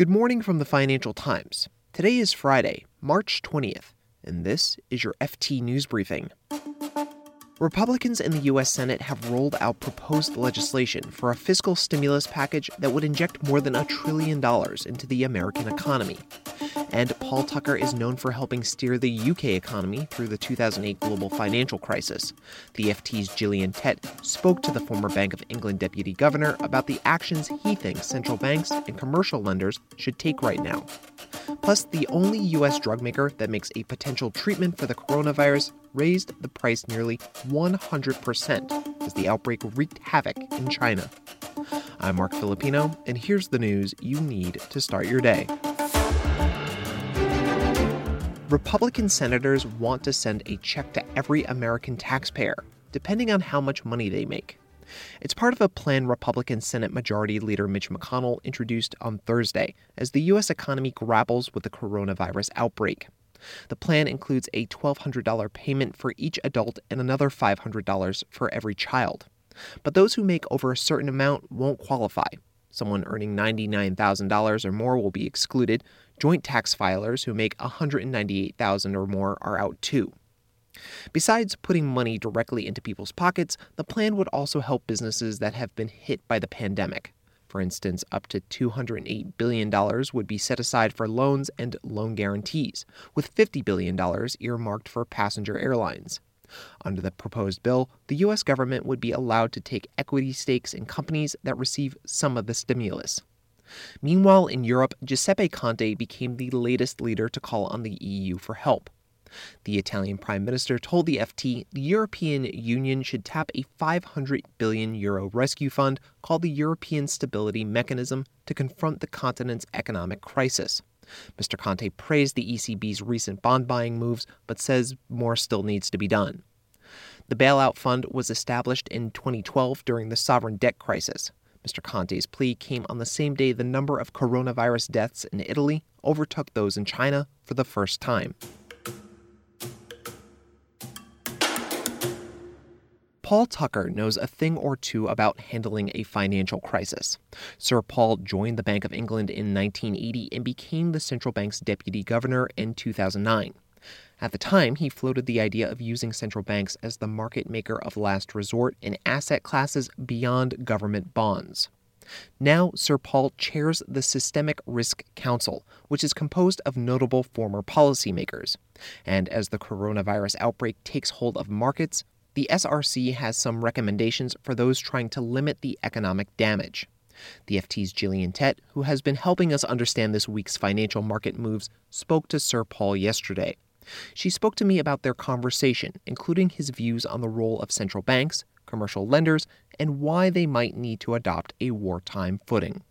Good morning from the Financial Times. Today is Friday, March 20th, and this is your FT News Briefing. Republicans in the U.S. Senate have rolled out proposed legislation for a fiscal stimulus package that would inject more than a trillion dollars into the American economy. And Paul Tucker is known for helping steer the UK economy through the 2008 global financial crisis. The FT's Gillian Tett spoke to the former Bank of England deputy governor about the actions he thinks central banks and commercial lenders should take right now. Plus, the only U.S. drug maker that makes a potential treatment for the coronavirus raised the price nearly 100% as the outbreak wreaked havoc in China. I'm Mark Filippino, and here's the news you need to start your day. Republican senators want to send a check to every American taxpayer, depending on how much money they make. It's part of a plan Republican Senate Majority Leader Mitch McConnell introduced on Thursday as the U.S. economy grapples with the coronavirus outbreak. The plan includes a $1,200 payment for each adult and another $500 for every child. But those who make over a certain amount won't qualify. Someone earning $99,000 or more will be excluded. Joint tax filers who make $198,000 or more are out too. Besides putting money directly into people's pockets, the plan would also help businesses that have been hit by the pandemic. For instance, up to $208 billion would be set aside for loans and loan guarantees, with $50 billion earmarked for passenger airlines. Under the proposed bill, the U.S. government would be allowed to take equity stakes in companies that receive some of the stimulus. Meanwhile, in Europe, Giuseppe Conte became the latest leader to call on the EU for help. The Italian prime minister told the FT the European Union should tap a 500 billion euro rescue fund called the European Stability Mechanism to confront the continent's economic crisis. Mr. Conte praised the ECB's recent bond buying moves, but says more still needs to be done. The bailout fund was established in 2012 during the sovereign debt crisis. Mr. Conte's plea came on the same day the number of coronavirus deaths in Italy overtook those in China for the first time. Paul Tucker knows a thing or two about handling a financial crisis. Sir Paul joined the Bank of England in 1980 and became the central bank's deputy governor in 2009. At the time, he floated the idea of using central banks as the market maker of last resort in asset classes beyond government bonds. Now, Sir Paul chairs the Systemic Risk Council, which is composed of notable former policymakers. And as the coronavirus outbreak takes hold of markets, the SRC has some recommendations for those trying to limit the economic damage. The FT's Gillian Tett, who has been helping us understand this week's financial market moves, spoke to Sir Paul yesterday. She spoke to me about their conversation, including his views on the role of central banks, commercial lenders, and why they might need to adopt a wartime footing.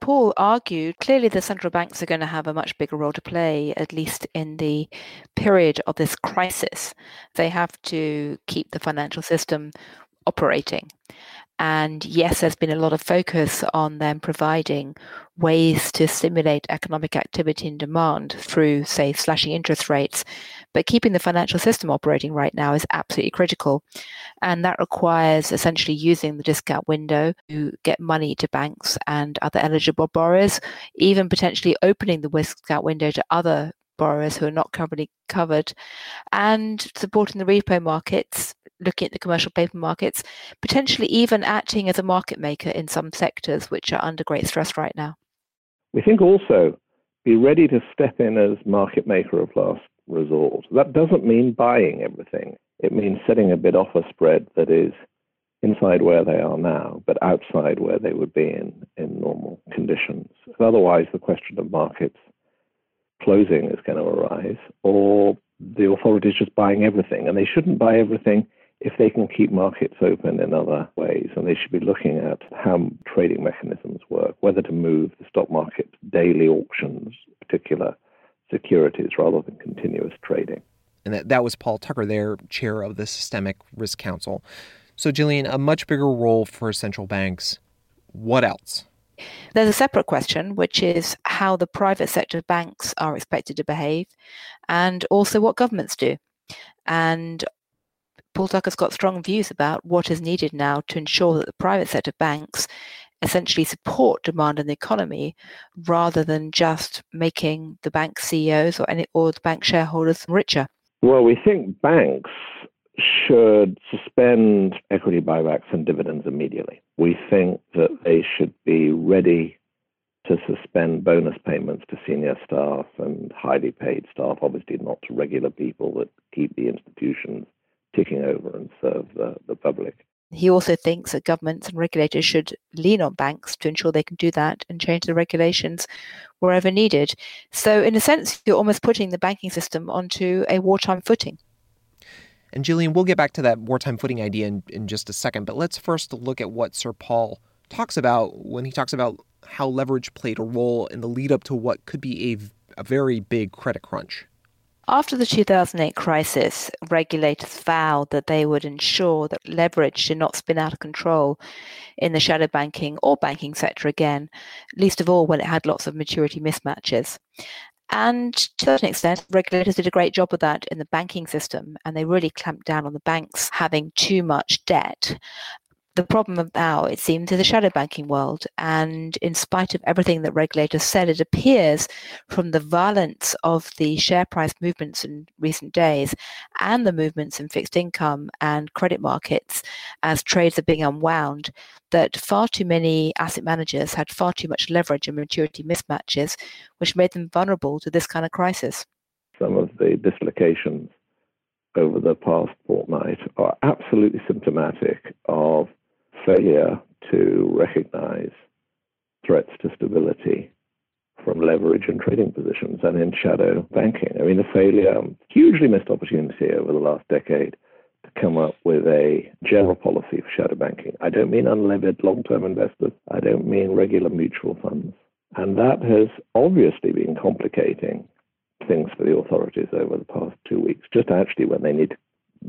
Paul argued clearly the central banks are going to have a much bigger role to play, at least in the period of this crisis. They have to keep the financial system operating. And yes, there's been a lot of focus on them providing ways to stimulate economic activity and demand through, say, slashing interest rates. But keeping the financial system operating right now is absolutely critical. And that requires essentially using the discount window to get money to banks and other eligible borrowers, even potentially opening the discount window to other borrowers who are not currently covered, and supporting the repo markets looking at the commercial paper markets, potentially even acting as a market maker in some sectors which are under great stress right now. We think also be ready to step in as market maker of last resort. That doesn't mean buying everything. It means setting a bid offer spread that is inside where they are now, but outside where they would be in, in normal conditions. Otherwise, the question of markets closing is going to arise, or the authorities just buying everything. And they shouldn't buy everything if they can keep markets open in other ways, and they should be looking at how trading mechanisms work, whether to move the stock market daily auctions, particular securities, rather than continuous trading. And that, that was Paul Tucker, there, chair of the Systemic Risk Council. So, Gillian, a much bigger role for central banks. What else? There's a separate question, which is how the private sector banks are expected to behave and also what governments do. And Paul Tucker's got strong views about what is needed now to ensure that the private sector banks essentially support demand in the economy rather than just making the bank CEOs or any or the bank shareholders richer? Well, we think banks should suspend equity buybacks and dividends immediately. We think that they should be ready to suspend bonus payments to senior staff and highly paid staff, obviously not to regular people that keep the institutions ticking over and serve the, the public. He also thinks that governments and regulators should lean on banks to ensure they can do that and change the regulations wherever needed. So, in a sense, you're almost putting the banking system onto a wartime footing. And Gillian, we'll get back to that wartime footing idea in, in just a second, but let's first look at what Sir Paul talks about when he talks about how leverage played a role in the lead up to what could be a, a very big credit crunch. After the 2008 crisis, regulators vowed that they would ensure that leverage did not spin out of control in the shadow banking or banking sector again, least of all when it had lots of maturity mismatches. And to an extent, regulators did a great job of that in the banking system, and they really clamped down on the banks having too much debt the problem now, it seems, is the mm. shadow banking world. And in spite of everything that regulators said, it appears from the violence of the share price movements in recent days and the movements in fixed income and credit markets as trades are being unwound that far too many asset managers had far too much leverage and maturity mismatches, which made them vulnerable to this kind of crisis. Some of the dislocations over the past fortnight are absolutely symptomatic of failure to recognize threats to stability from leverage and trading positions and in shadow banking. I mean, the failure, hugely missed opportunity over the last decade to come up with a general policy for shadow banking. I don't mean unlevered long term investors, I don't mean regular mutual funds. And that has obviously been complicating things for the authorities over the past two weeks, just actually when they need to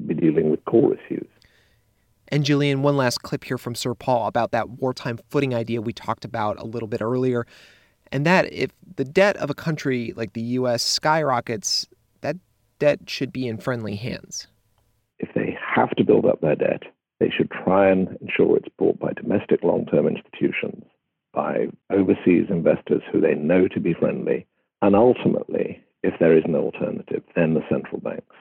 be dealing with core issues. And Gillian, one last clip here from Sir Paul about that wartime footing idea we talked about a little bit earlier. And that if the debt of a country like the US skyrockets, that debt should be in friendly hands. If they have to build up their debt, they should try and ensure it's bought by domestic long term institutions, by overseas investors who they know to be friendly, and ultimately, if there is no alternative, then the central banks.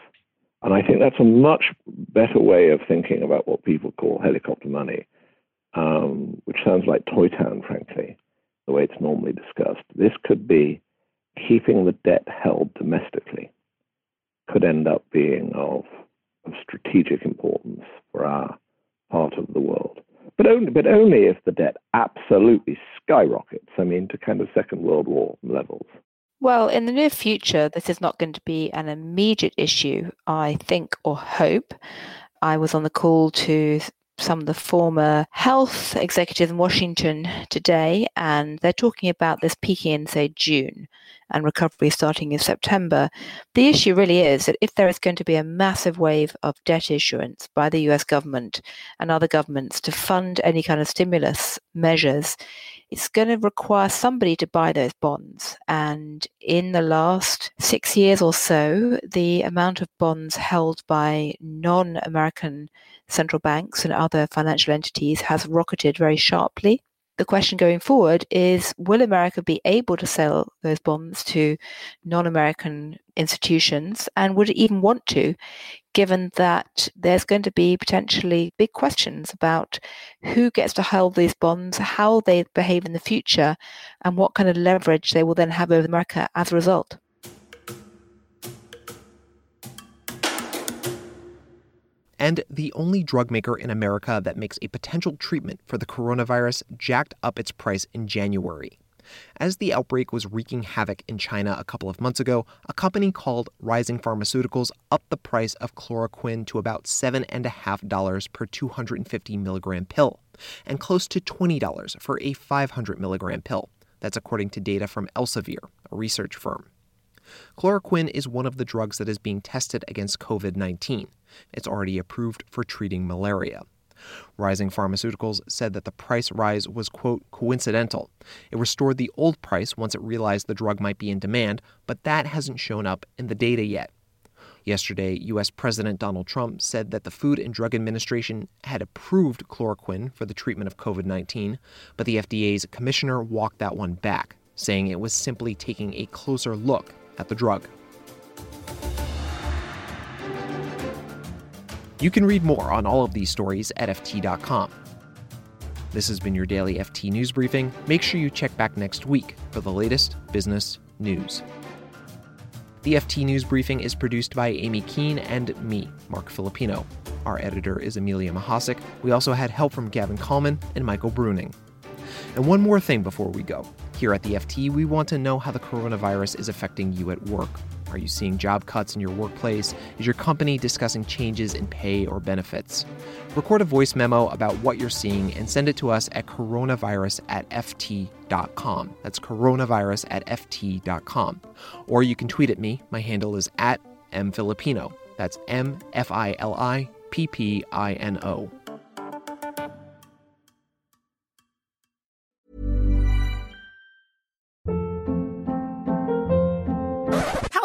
And I think that's a much better way of thinking about what people call helicopter money, um, which sounds like Toy Town, frankly, the way it's normally discussed. This could be keeping the debt held domestically, could end up being of, of strategic importance for our part of the world. But only, but only if the debt absolutely skyrockets, I mean, to kind of Second World War levels. Well, in the near future, this is not going to be an immediate issue, I think or hope. I was on the call to some of the former health executives in Washington today, and they're talking about this peaking in, say, June and recovery starting in September. The issue really is that if there is going to be a massive wave of debt issuance by the US government and other governments to fund any kind of stimulus measures, it's going to require somebody to buy those bonds. And in the last six years or so, the amount of bonds held by non American central banks and other financial entities has rocketed very sharply. The question going forward is will America be able to sell those bonds to non American institutions? And would it even want to, given that there's going to be potentially big questions about who gets to hold these bonds, how they behave in the future, and what kind of leverage they will then have over America as a result? and the only drug maker in America that makes a potential treatment for the coronavirus jacked up its price in January. As the outbreak was wreaking havoc in China a couple of months ago, a company called Rising Pharmaceuticals upped the price of chloroquine to about $7.5 per 250 milligram pill, and close to $20 for a 500 milligram pill. That's according to data from Elsevier, a research firm. Chloroquine is one of the drugs that is being tested against COVID 19. It's already approved for treating malaria. Rising Pharmaceuticals said that the price rise was, quote, coincidental. It restored the old price once it realized the drug might be in demand, but that hasn't shown up in the data yet. Yesterday, U.S. President Donald Trump said that the Food and Drug Administration had approved chloroquine for the treatment of COVID 19, but the FDA's commissioner walked that one back, saying it was simply taking a closer look at the drug. You can read more on all of these stories at FT.com. This has been your daily FT News Briefing. Make sure you check back next week for the latest business news. The FT News Briefing is produced by Amy Keene and me, Mark Filippino. Our editor is Amelia Mahasik. We also had help from Gavin Kallmann and Michael Bruning. And one more thing before we go. Here at the FT, we want to know how the coronavirus is affecting you at work. Are you seeing job cuts in your workplace? Is your company discussing changes in pay or benefits? Record a voice memo about what you're seeing and send it to us at coronavirus at ft.com. That's coronavirus at ft.com. Or you can tweet at me. My handle is at mfilippino. That's M F I L I P P I N O.